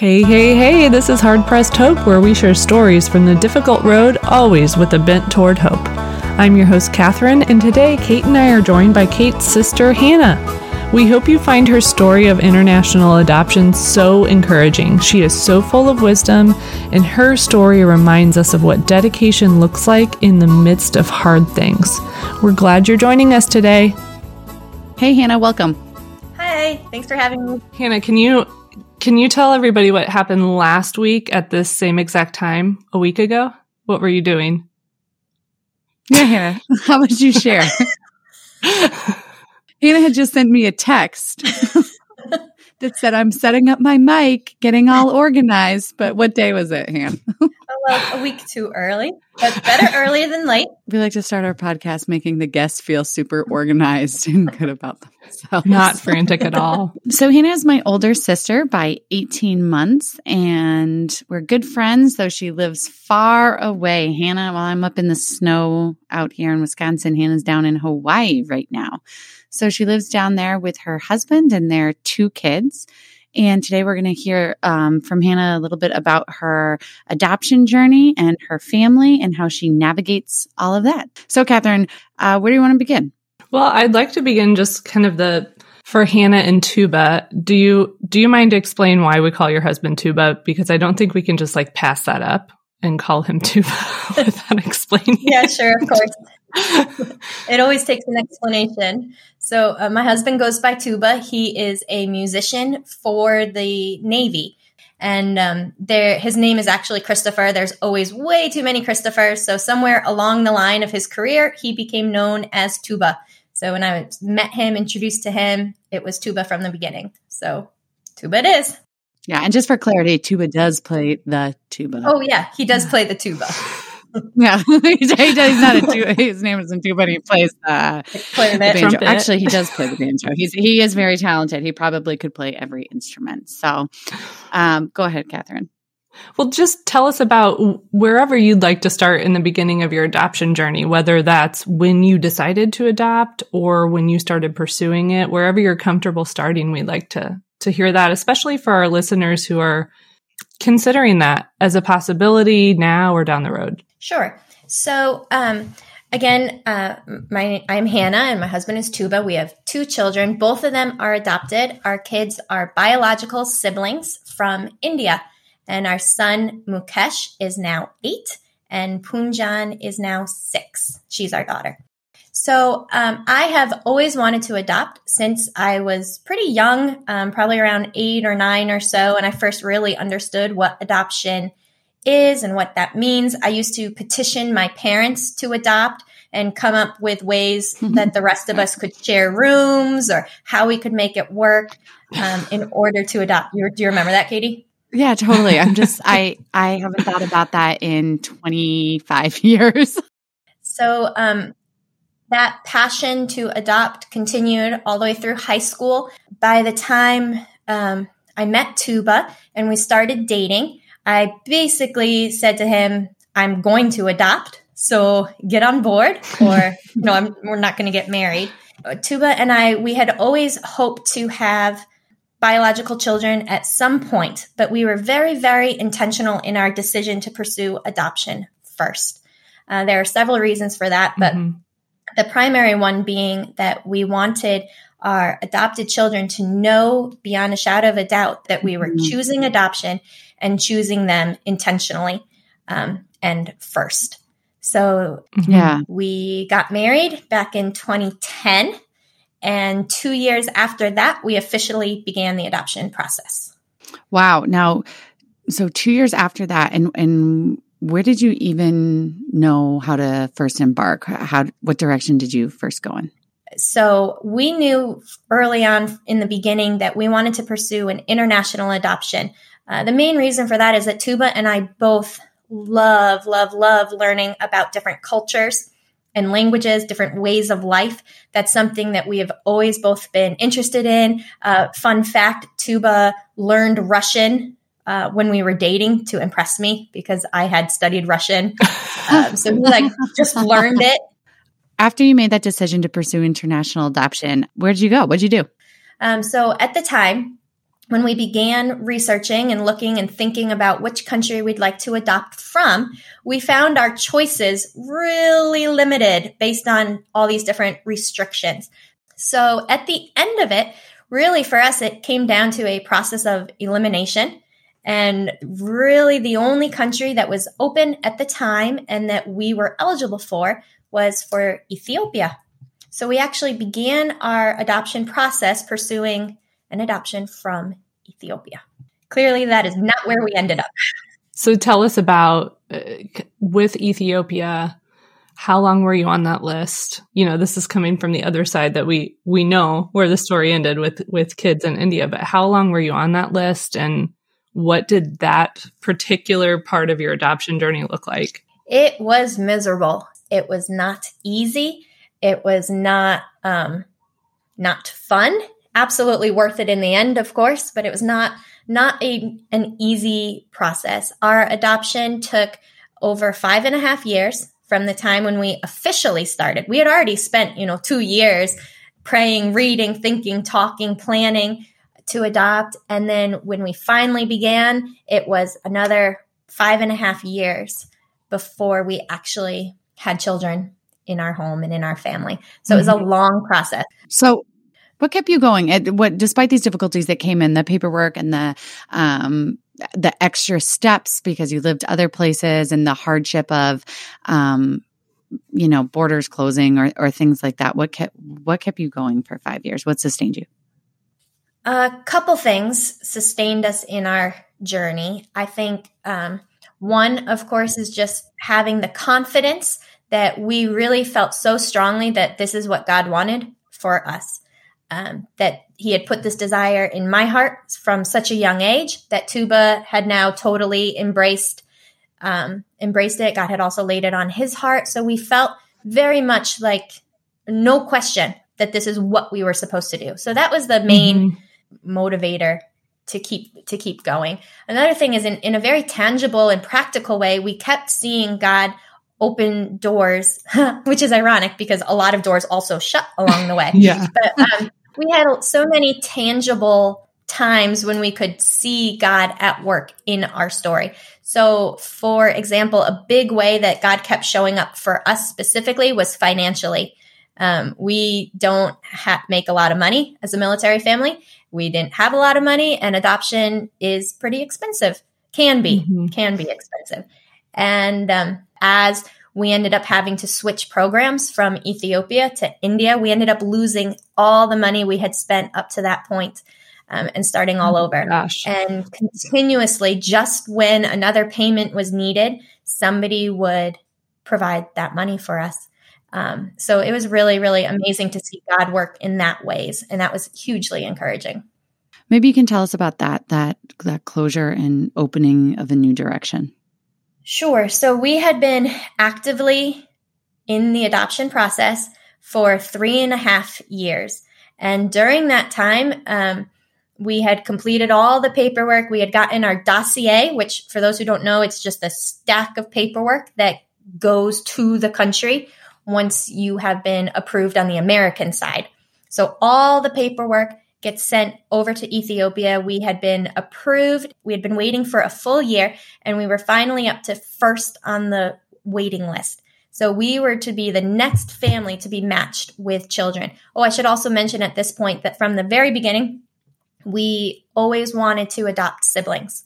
Hey, hey, hey, this is Hard Pressed Hope, where we share stories from the difficult road, always with a bent toward hope. I'm your host, Catherine, and today Kate and I are joined by Kate's sister, Hannah. We hope you find her story of international adoption so encouraging. She is so full of wisdom, and her story reminds us of what dedication looks like in the midst of hard things. We're glad you're joining us today. Hey, Hannah, welcome. Hi, thanks for having me. Hannah, can you can you tell everybody what happened last week at this same exact time a week ago? What were you doing? Yeah, Hannah, how would you share? Hannah had just sent me a text that said, I'm setting up my mic, getting all organized. But what day was it, Hannah? Oh, a week too early, but better early than late. We like to start our podcast making the guests feel super organized and good about themselves. Not frantic at all. So, Hannah is my older sister by 18 months, and we're good friends, though she lives far away. Hannah, while I'm up in the snow out here in Wisconsin, Hannah's down in Hawaii right now. So she lives down there with her husband and their two kids. And today we're going to hear um, from Hannah a little bit about her adoption journey and her family and how she navigates all of that. So, Catherine, uh, where do you want to begin? Well, I'd like to begin just kind of the for Hannah and Tuba. Do you do you mind to explain why we call your husband Tuba? Because I don't think we can just like pass that up and call him Tuba without explaining. Yeah, sure, of course. It always takes an explanation. So, uh, my husband goes by Tuba. He is a musician for the Navy. And um, there, his name is actually Christopher. There's always way too many Christophers. So, somewhere along the line of his career, he became known as Tuba. So, when I met him, introduced to him, it was Tuba from the beginning. So, Tuba it is. Yeah. And just for clarity, Tuba does play the tuba. Oh, yeah. He does play the tuba. Yeah, he does, he's not a tuba. His name isn't tuba, but he plays the, play the, banjo. Trumpet. Actually, he does play the banjo. He's he is very talented. He probably could play every instrument. So, um, go ahead, Catherine. Well, just tell us about wherever you'd like to start in the beginning of your adoption journey, whether that's when you decided to adopt or when you started pursuing it, wherever you're comfortable starting, we'd like to to hear that, especially for our listeners who are considering that as a possibility now or down the road. Sure. So, um, again, uh, my I'm Hannah and my husband is Tuba. We have two children. Both of them are adopted. Our kids are biological siblings from India, and our son Mukesh is now eight, and Punjan is now six. She's our daughter. So um, I have always wanted to adopt since I was pretty young, um, probably around eight or nine or so, and I first really understood what adoption is and what that means. I used to petition my parents to adopt and come up with ways that the rest of us could share rooms or how we could make it work um, in order to adopt. Do you remember that, Katie? Yeah, totally. I'm just I I haven't thought about that in 25 years. So um, that passion to adopt continued all the way through high school. By the time um, I met Tuba and we started dating, I basically said to him, I'm going to adopt. So get on board, or no, I'm, we're not going to get married. Tuba and I, we had always hoped to have biological children at some point, but we were very, very intentional in our decision to pursue adoption first. Uh, there are several reasons for that, but mm-hmm. The primary one being that we wanted our adopted children to know beyond a shadow of a doubt that we were mm-hmm. choosing adoption and choosing them intentionally um, and first. So, mm-hmm. yeah, we got married back in 2010. And two years after that, we officially began the adoption process. Wow. Now, so two years after that, and, and where did you even know how to first embark? How, what direction did you first go in? So we knew early on in the beginning that we wanted to pursue an international adoption. Uh, the main reason for that is that Tuba and I both love, love, love learning about different cultures and languages, different ways of life. That's something that we have always both been interested in. Uh, fun fact Tuba learned Russian uh, when we were dating to impress me because I had studied Russian. Um, so he like just learned it after you made that decision to pursue international adoption, where did you go? What did you do? Um, so at the time, when we began researching and looking and thinking about which country we'd like to adopt from, we found our choices really limited based on all these different restrictions. So at the end of it, really for us, it came down to a process of elimination. And really, the only country that was open at the time and that we were eligible for was for Ethiopia. So we actually began our adoption process pursuing an adoption from Ethiopia. Clearly, that is not where we ended up. So tell us about uh, with Ethiopia. How long were you on that list? You know, this is coming from the other side that we we know where the story ended with with kids in India. But how long were you on that list, and what did that particular part of your adoption journey look like? It was miserable. It was not easy. It was not um, not fun absolutely worth it in the end, of course, but it was not not a an easy process. Our adoption took over five and a half years from the time when we officially started. We had already spent, you know, two years praying, reading, thinking, talking, planning to adopt. And then when we finally began, it was another five and a half years before we actually had children in our home and in our family. So mm-hmm. it was a mm-hmm. long process. So what kept you going? What, despite these difficulties that came in, the paperwork and the um, the extra steps because you lived other places and the hardship of, um, you know, borders closing or or things like that. What kept what kept you going for five years? What sustained you? A couple things sustained us in our journey. I think um, one, of course, is just having the confidence that we really felt so strongly that this is what God wanted for us um, that he had put this desire in my heart from such a young age that Tuba had now totally embraced um, embraced it. God had also laid it on his heart, so we felt very much like no question that this is what we were supposed to do. So that was the main mm-hmm. Motivator to keep to keep going. Another thing is in, in a very tangible and practical way, we kept seeing God open doors, which is ironic because a lot of doors also shut along the way. yeah. But um, we had so many tangible times when we could see God at work in our story. So, for example, a big way that God kept showing up for us specifically was financially. Um, we don't ha- make a lot of money as a military family. We didn't have a lot of money, and adoption is pretty expensive. Can be, mm-hmm. can be expensive. And um, as we ended up having to switch programs from Ethiopia to India. We ended up losing all the money we had spent up to that point, um, and starting all oh over. Gosh. And continuously, just when another payment was needed, somebody would provide that money for us. Um, so it was really, really amazing to see God work in that ways, and that was hugely encouraging. Maybe you can tell us about that that that closure and opening of a new direction. Sure. So we had been actively in the adoption process for three and a half years. And during that time, um, we had completed all the paperwork. We had gotten our dossier, which, for those who don't know, it's just a stack of paperwork that goes to the country once you have been approved on the American side. So all the paperwork gets sent over to Ethiopia. We had been approved. We had been waiting for a full year and we were finally up to first on the waiting list. So we were to be the next family to be matched with children. Oh, I should also mention at this point that from the very beginning, we always wanted to adopt siblings.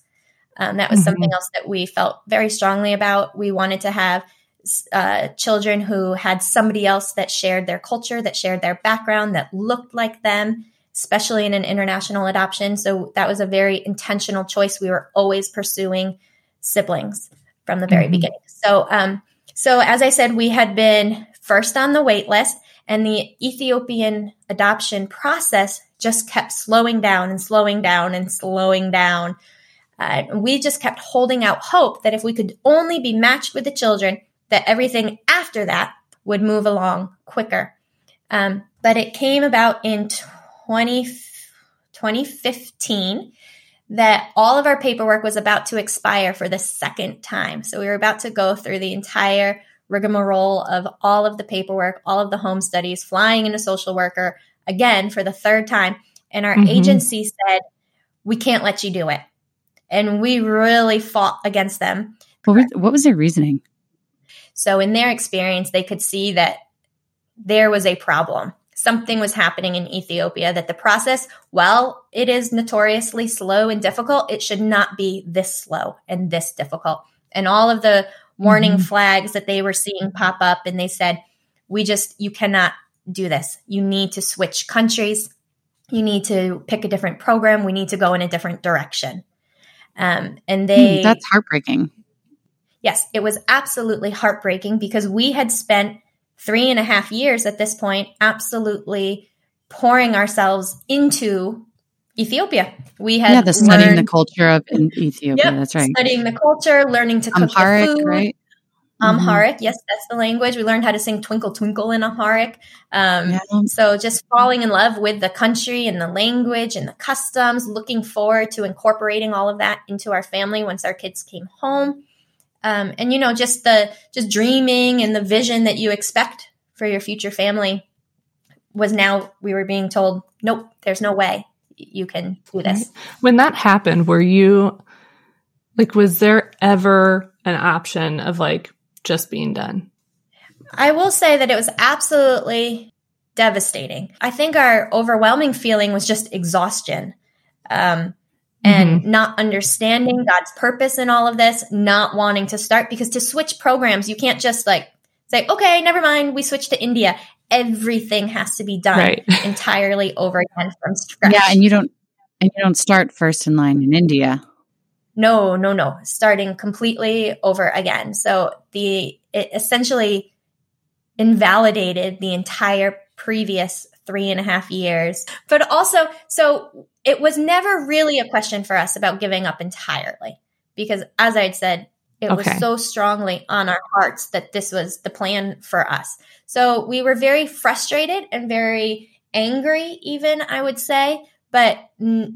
Um, that was mm-hmm. something else that we felt very strongly about. We wanted to have uh, children who had somebody else that shared their culture, that shared their background, that looked like them, especially in an international adoption. So that was a very intentional choice. We were always pursuing siblings from the very mm-hmm. beginning. So, um, so as I said, we had been first on the wait list, and the Ethiopian adoption process just kept slowing down and slowing down and slowing down. Uh, we just kept holding out hope that if we could only be matched with the children, that everything after that would move along quicker. Um, but it came about in 20, 2015 that all of our paperwork was about to expire for the second time. So we were about to go through the entire rigmarole of all of the paperwork, all of the home studies, flying in a social worker again for the third time. And our mm-hmm. agency said, we can't let you do it. And we really fought against them. What, were, what was their reasoning? So, in their experience, they could see that there was a problem. Something was happening in Ethiopia that the process, while it is notoriously slow and difficult, it should not be this slow and this difficult. And all of the warning mm-hmm. flags that they were seeing pop up, and they said, We just, you cannot do this. You need to switch countries. You need to pick a different program. We need to go in a different direction. Um, and hmm, they. that's heartbreaking. Yes, it was absolutely heartbreaking because we had spent three and a half years at this point absolutely pouring ourselves into Ethiopia. We had yeah, the studying learned, the culture of Ethiopia. Yep, that's right. Studying the culture, learning to cook Amharic, the food. Right? Amharic, mm-hmm. yes, that's the language. We learned how to sing "Twinkle Twinkle" in Amharic. Um, yeah. So just falling in love with the country and the language and the customs. Looking forward to incorporating all of that into our family once our kids came home. Um, and you know, just the just dreaming and the vision that you expect for your future family was now we were being told, nope, there's no way you can do this. When that happened, were you like, was there ever an option of like just being done? I will say that it was absolutely devastating. I think our overwhelming feeling was just exhaustion. Um, and mm-hmm. not understanding God's purpose in all of this, not wanting to start because to switch programs, you can't just like say, okay, never mind, we switch to India. Everything has to be done right. entirely over again from scratch. Yeah, and you don't and you don't start first in line in India. No, no, no. Starting completely over again. So the it essentially invalidated the entire previous three and a half years. But also, so it was never really a question for us about giving up entirely because, as I'd said, it okay. was so strongly on our hearts that this was the plan for us. So we were very frustrated and very angry, even, I would say, but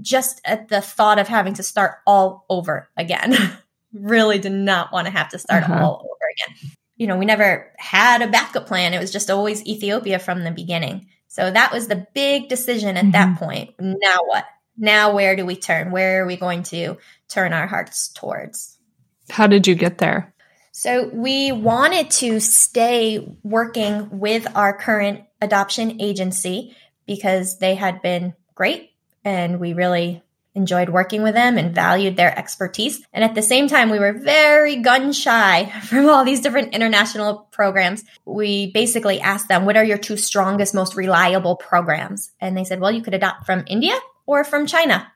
just at the thought of having to start all over again. really did not want to have to start uh-huh. all over again. You know, we never had a backup plan. It was just always Ethiopia from the beginning. So that was the big decision at mm-hmm. that point. Now what? Now where do we turn? Where are we going to turn our hearts towards? How did you get there? So we wanted to stay working with our current adoption agency because they had been great and we really enjoyed working with them and valued their expertise. And at the same time, we were very gun shy from all these different international programs. We basically asked them, what are your two strongest, most reliable programs? And they said, well, you could adopt from India or from China.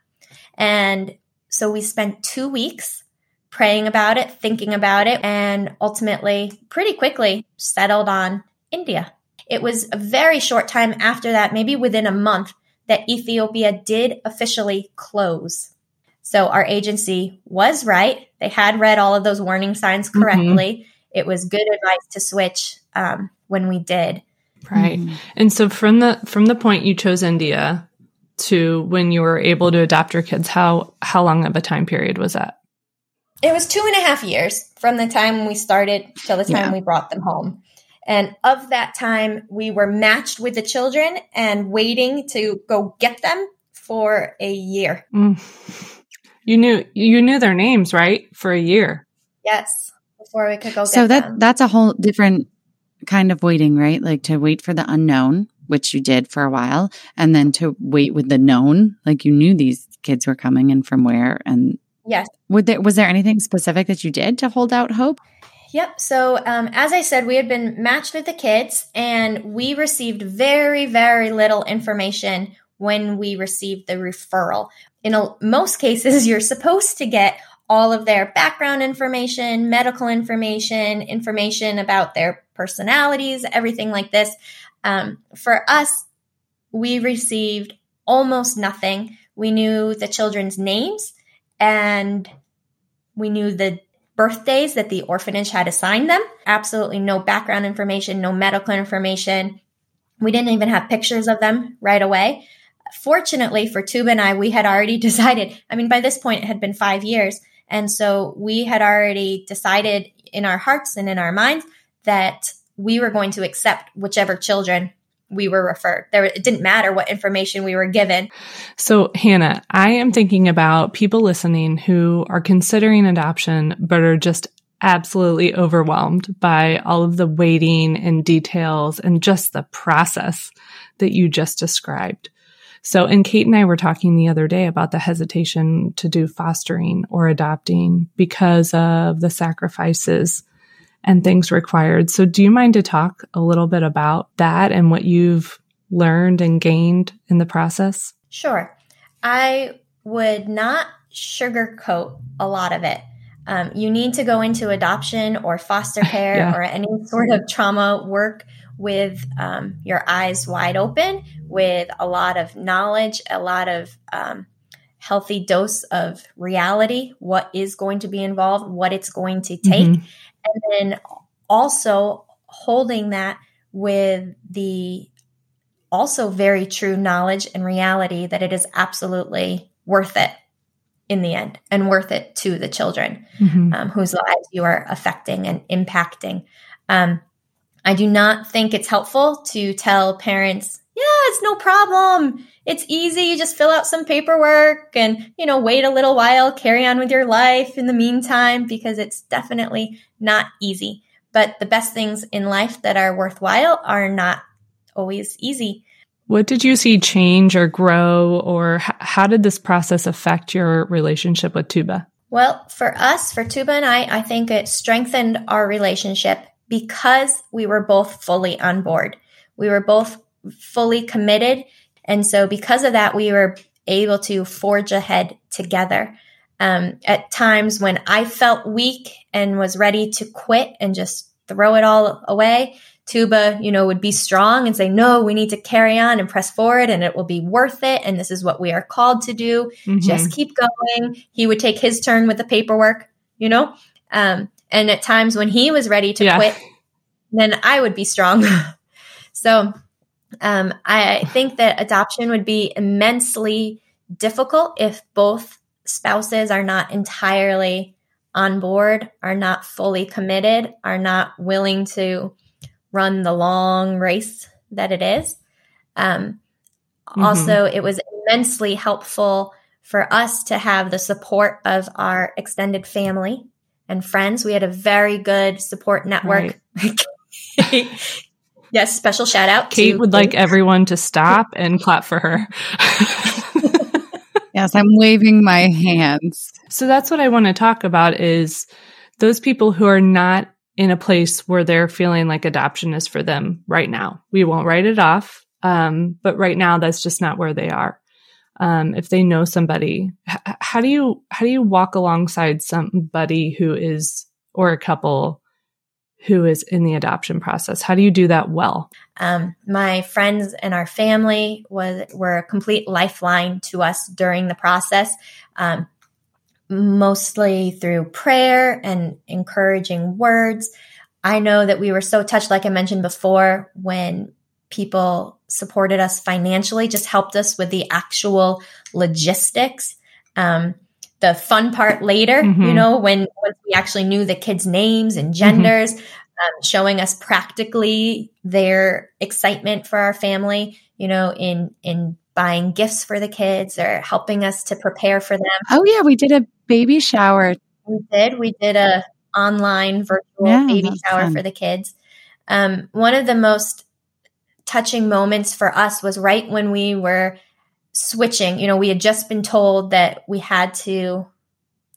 And so we spent two weeks praying about it, thinking about it, and ultimately, pretty quickly, settled on India. It was a very short time after that, maybe within a month, that Ethiopia did officially close. So our agency was right. They had read all of those warning signs mm-hmm. correctly. Mm-hmm. It was good advice to switch um, when we did. Right. Mm-hmm. And so from the from the point you chose India to when you were able to adopt your kids, how how long of a time period was that? It was two and a half years from the time we started till the time yeah. we brought them home. And of that time, we were matched with the children and waiting to go get them for a year. Mm. You knew you knew their names, right? For a year. Yes, before we could go. So that them. that's a whole different kind of waiting, right? Like to wait for the unknown, which you did for a while, and then to wait with the known, like you knew these kids were coming and from where, and yes. Would there was there anything specific that you did to hold out hope? Yep. So, um, as I said, we had been matched with the kids and we received very, very little information when we received the referral. In a, most cases, you're supposed to get all of their background information, medical information, information about their personalities, everything like this. Um, for us, we received almost nothing. We knew the children's names and we knew the birthdays that the orphanage had assigned them. Absolutely no background information, no medical information. We didn't even have pictures of them right away. Fortunately for Tuba and I, we had already decided. I mean, by this point, it had been five years. And so we had already decided in our hearts and in our minds that we were going to accept whichever children we were referred. There, it didn't matter what information we were given. So, Hannah, I am thinking about people listening who are considering adoption, but are just absolutely overwhelmed by all of the waiting and details and just the process that you just described. So, and Kate and I were talking the other day about the hesitation to do fostering or adopting because of the sacrifices and things required. So, do you mind to talk a little bit about that and what you've learned and gained in the process? Sure. I would not sugarcoat a lot of it. Um, you need to go into adoption or foster care yeah. or any sort of trauma work with um, your eyes wide open, with a lot of knowledge, a lot of um, healthy dose of reality, what is going to be involved, what it's going to take. Mm-hmm. And then also holding that with the also very true knowledge and reality that it is absolutely worth it in the end and worth it to the children mm-hmm. um, whose lives you are affecting and impacting. Um, I do not think it's helpful to tell parents, yeah, it's no problem. It's easy. You just fill out some paperwork and, you know, wait a little while, carry on with your life in the meantime, because it's definitely not easy. But the best things in life that are worthwhile are not always easy. What did you see change or grow, or how did this process affect your relationship with Tuba? Well, for us, for Tuba and I, I think it strengthened our relationship because we were both fully on board. We were both fully committed. And so, because of that, we were able to forge ahead together. Um, at times when I felt weak and was ready to quit and just throw it all away, Tuba, you know, would be strong and say, no, we need to carry on and press forward and it will be worth it. And this is what we are called to do. Mm-hmm. Just keep going. He would take his turn with the paperwork, you know? Um, and at times when he was ready to yeah. quit, then I would be strong. so um, I think that adoption would be immensely difficult if both spouses are not entirely on board, are not fully committed, are not willing to run the long race that it is. Um, mm-hmm. Also, it was immensely helpful for us to have the support of our extended family and friends. We had a very good support network. Right. yes, special shout out. Kate would Kate. like everyone to stop and clap for her. yes, I'm waving my hands. So that's what I want to talk about is those people who are not in a place where they're feeling like adoption is for them right now. We won't write it off. Um, but right now that's just not where they are um, if they know somebody h- how do you how do you walk alongside somebody who is or a couple who is in the adoption process? How do you do that well? Um, my friends and our family was were a complete lifeline to us during the process um, mostly through prayer and encouraging words. I know that we were so touched like i mentioned before when people supported us financially, just helped us with the actual logistics. Um, the fun part later, mm-hmm. you know, when once we actually knew the kids' names and genders, mm-hmm. um, showing us practically their excitement for our family, you know, in in buying gifts for the kids or helping us to prepare for them. Oh yeah, we did a baby shower. We did. We did a online virtual yeah, baby shower fun. for the kids. Um, one of the most touching moments for us was right when we were switching. You know, we had just been told that we had to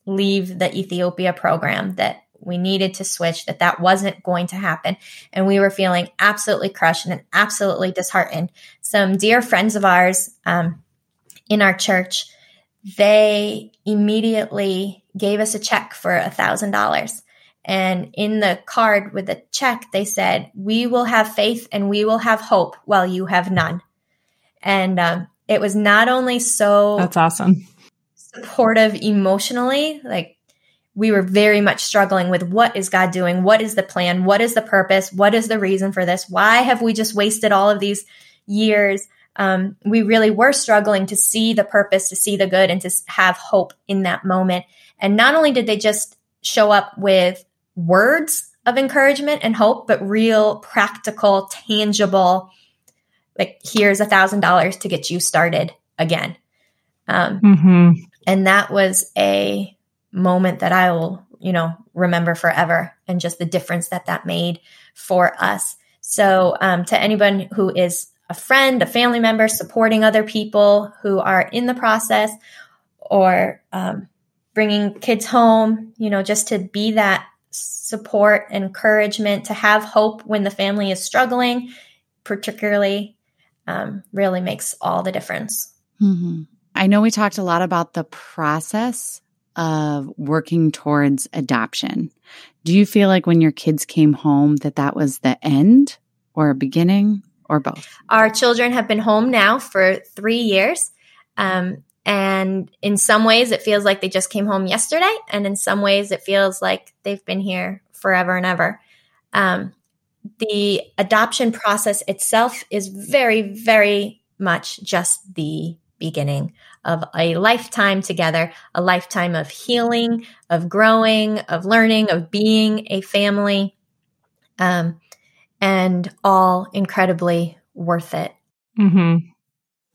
leave the Ethiopia program, that we needed to switch, that that wasn't going to happen. And we were feeling absolutely crushed and absolutely disheartened. Some dear friends of ours um, in our church, they immediately gave us a check for a thousand dollars and in the card with the check, they said, We will have faith and we will have hope while you have none. And um, it was not only so that's awesome supportive emotionally, like we were very much struggling with what is God doing? What is the plan? What is the purpose? What is the reason for this? Why have we just wasted all of these years? Um, we really were struggling to see the purpose, to see the good, and to have hope in that moment. And not only did they just show up with words of encouragement and hope, but real, practical, tangible like here's a thousand dollars to get you started again. Um, Mm-hmm. and that was a moment that I will, you know, remember forever and just the difference that that made for us. So, um, to anyone who is a friend, a family member, supporting other people who are in the process or um, bringing kids home, you know, just to be that support, encouragement, to have hope when the family is struggling, particularly, um, really makes all the difference. hmm I know we talked a lot about the process of working towards adoption. Do you feel like when your kids came home that that was the end or a beginning or both? Our children have been home now for three years. Um, and in some ways, it feels like they just came home yesterday. And in some ways, it feels like they've been here forever and ever. Um, the adoption process itself is very, very much just the beginning of a lifetime together, a lifetime of healing, of growing, of learning, of being a family, um, and all incredibly worth it. Mm-hmm.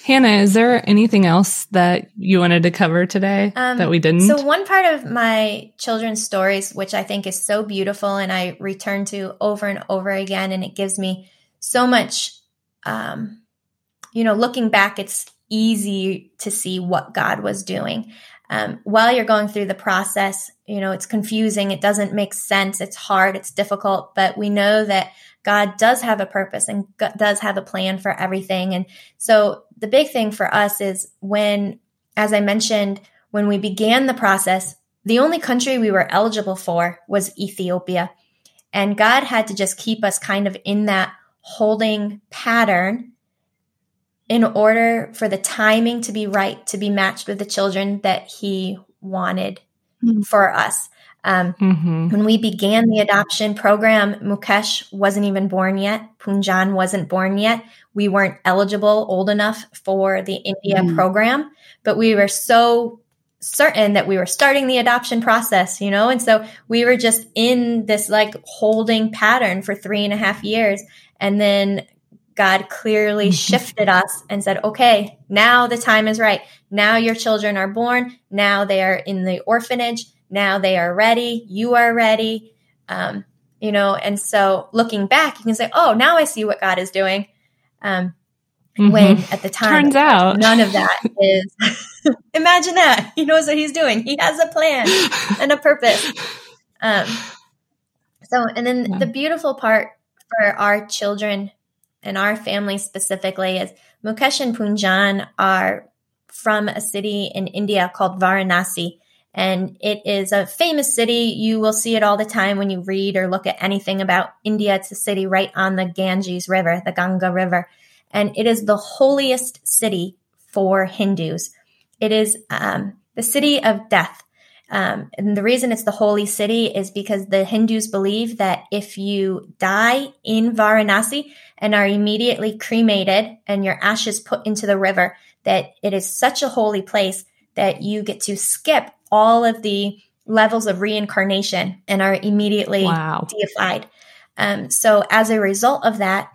Hannah, is there anything else that you wanted to cover today Um, that we didn't? So, one part of my children's stories, which I think is so beautiful and I return to over and over again, and it gives me so much, um, you know, looking back, it's easy to see what God was doing. Um, while you're going through the process, you know, it's confusing, it doesn't make sense, it's hard, it's difficult, but we know that God does have a purpose and God does have a plan for everything. And so the big thing for us is when, as I mentioned, when we began the process, the only country we were eligible for was Ethiopia. And God had to just keep us kind of in that holding pattern in order for the timing to be right, to be matched with the children that He wanted Hmm. for us. Um, mm-hmm. when we began the adoption program, Mukesh wasn't even born yet. Punjan wasn't born yet. We weren't eligible old enough for the India Mm. program, but we were so certain that we were starting the adoption process, you know? And so we were just in this like holding pattern for three and a half years. And then God clearly Mhm. shifted us and said, okay, now the time is right. Now your children are born. Now they are in the orphanage. Now they are ready. You are ready. Um, you know, and so looking back, you can say, oh, now I see what God is doing. Um, when at the time, Mm-hmm. Turns out. none of that is. imagine that. He knows what he's doing. He has a plan and a purpose. Um, so, and then Yeah. the beautiful part for our children and our family specifically is Mukesh and Punjan are from a city in India called Varanasi. And it is a famous city. You will see it all the time when you read or look at anything about India. It's a city right on the Ganges River, the Ganga River. And it is the holiest city for Hindus. It is um, the city of death. Um, and the reason it's the holy city is because the Hindus believe that if you die in Varanasi and are immediately cremated and your ashes put into the river, that it is such a holy place that you get to skip all of the levels of reincarnation and are immediately Wow. deified. Um, so, as a result of that,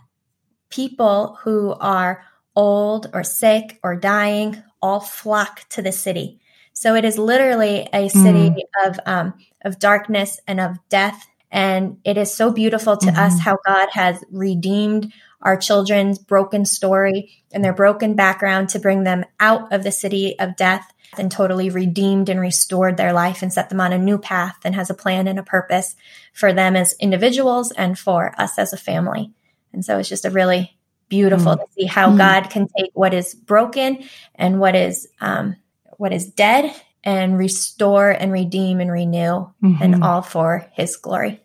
people who are old or sick or dying all flock to the city. So, it is literally a city of um, of darkness and of death. And it is so beautiful to Mhm. us how God has redeemed our children's broken story and their broken background to bring them out of the city of death and totally redeemed and restored their life and set them on a new path and has a plan and a purpose for them as individuals and for us as a family. And so it's just a really beautiful to see how Mm. God can take what is broken and what is um, what is dead and restore and redeem and renew Mhm. and all for his glory.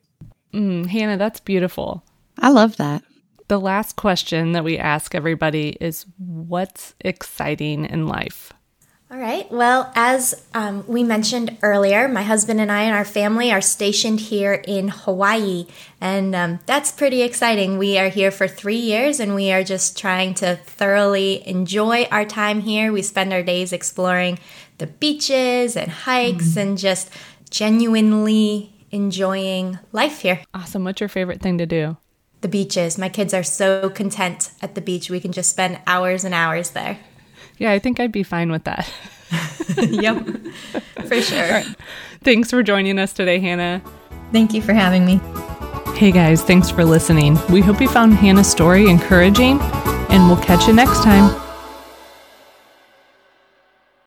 Mm, Hannah, that's beautiful. I love that. The last question that we ask everybody is what's exciting in life? All right. Well, as um, we mentioned earlier, my husband and I and our family are stationed here in Hawaii. And um, that's pretty exciting. We are here for three years and we are just trying to thoroughly enjoy our time here. We spend our days exploring the beaches and hikes and just genuinely enjoying life here. Awesome. What's your favorite thing to do? the beaches. My kids are so content at the beach. We can just spend hours and hours there. Yeah, I think I'd be fine with that. yep, for sure. Right. Thanks for joining us today, Hannah. Thank you for having me. Hey guys, thanks for listening. We hope you found Hannah's story encouraging, and we'll catch you next time.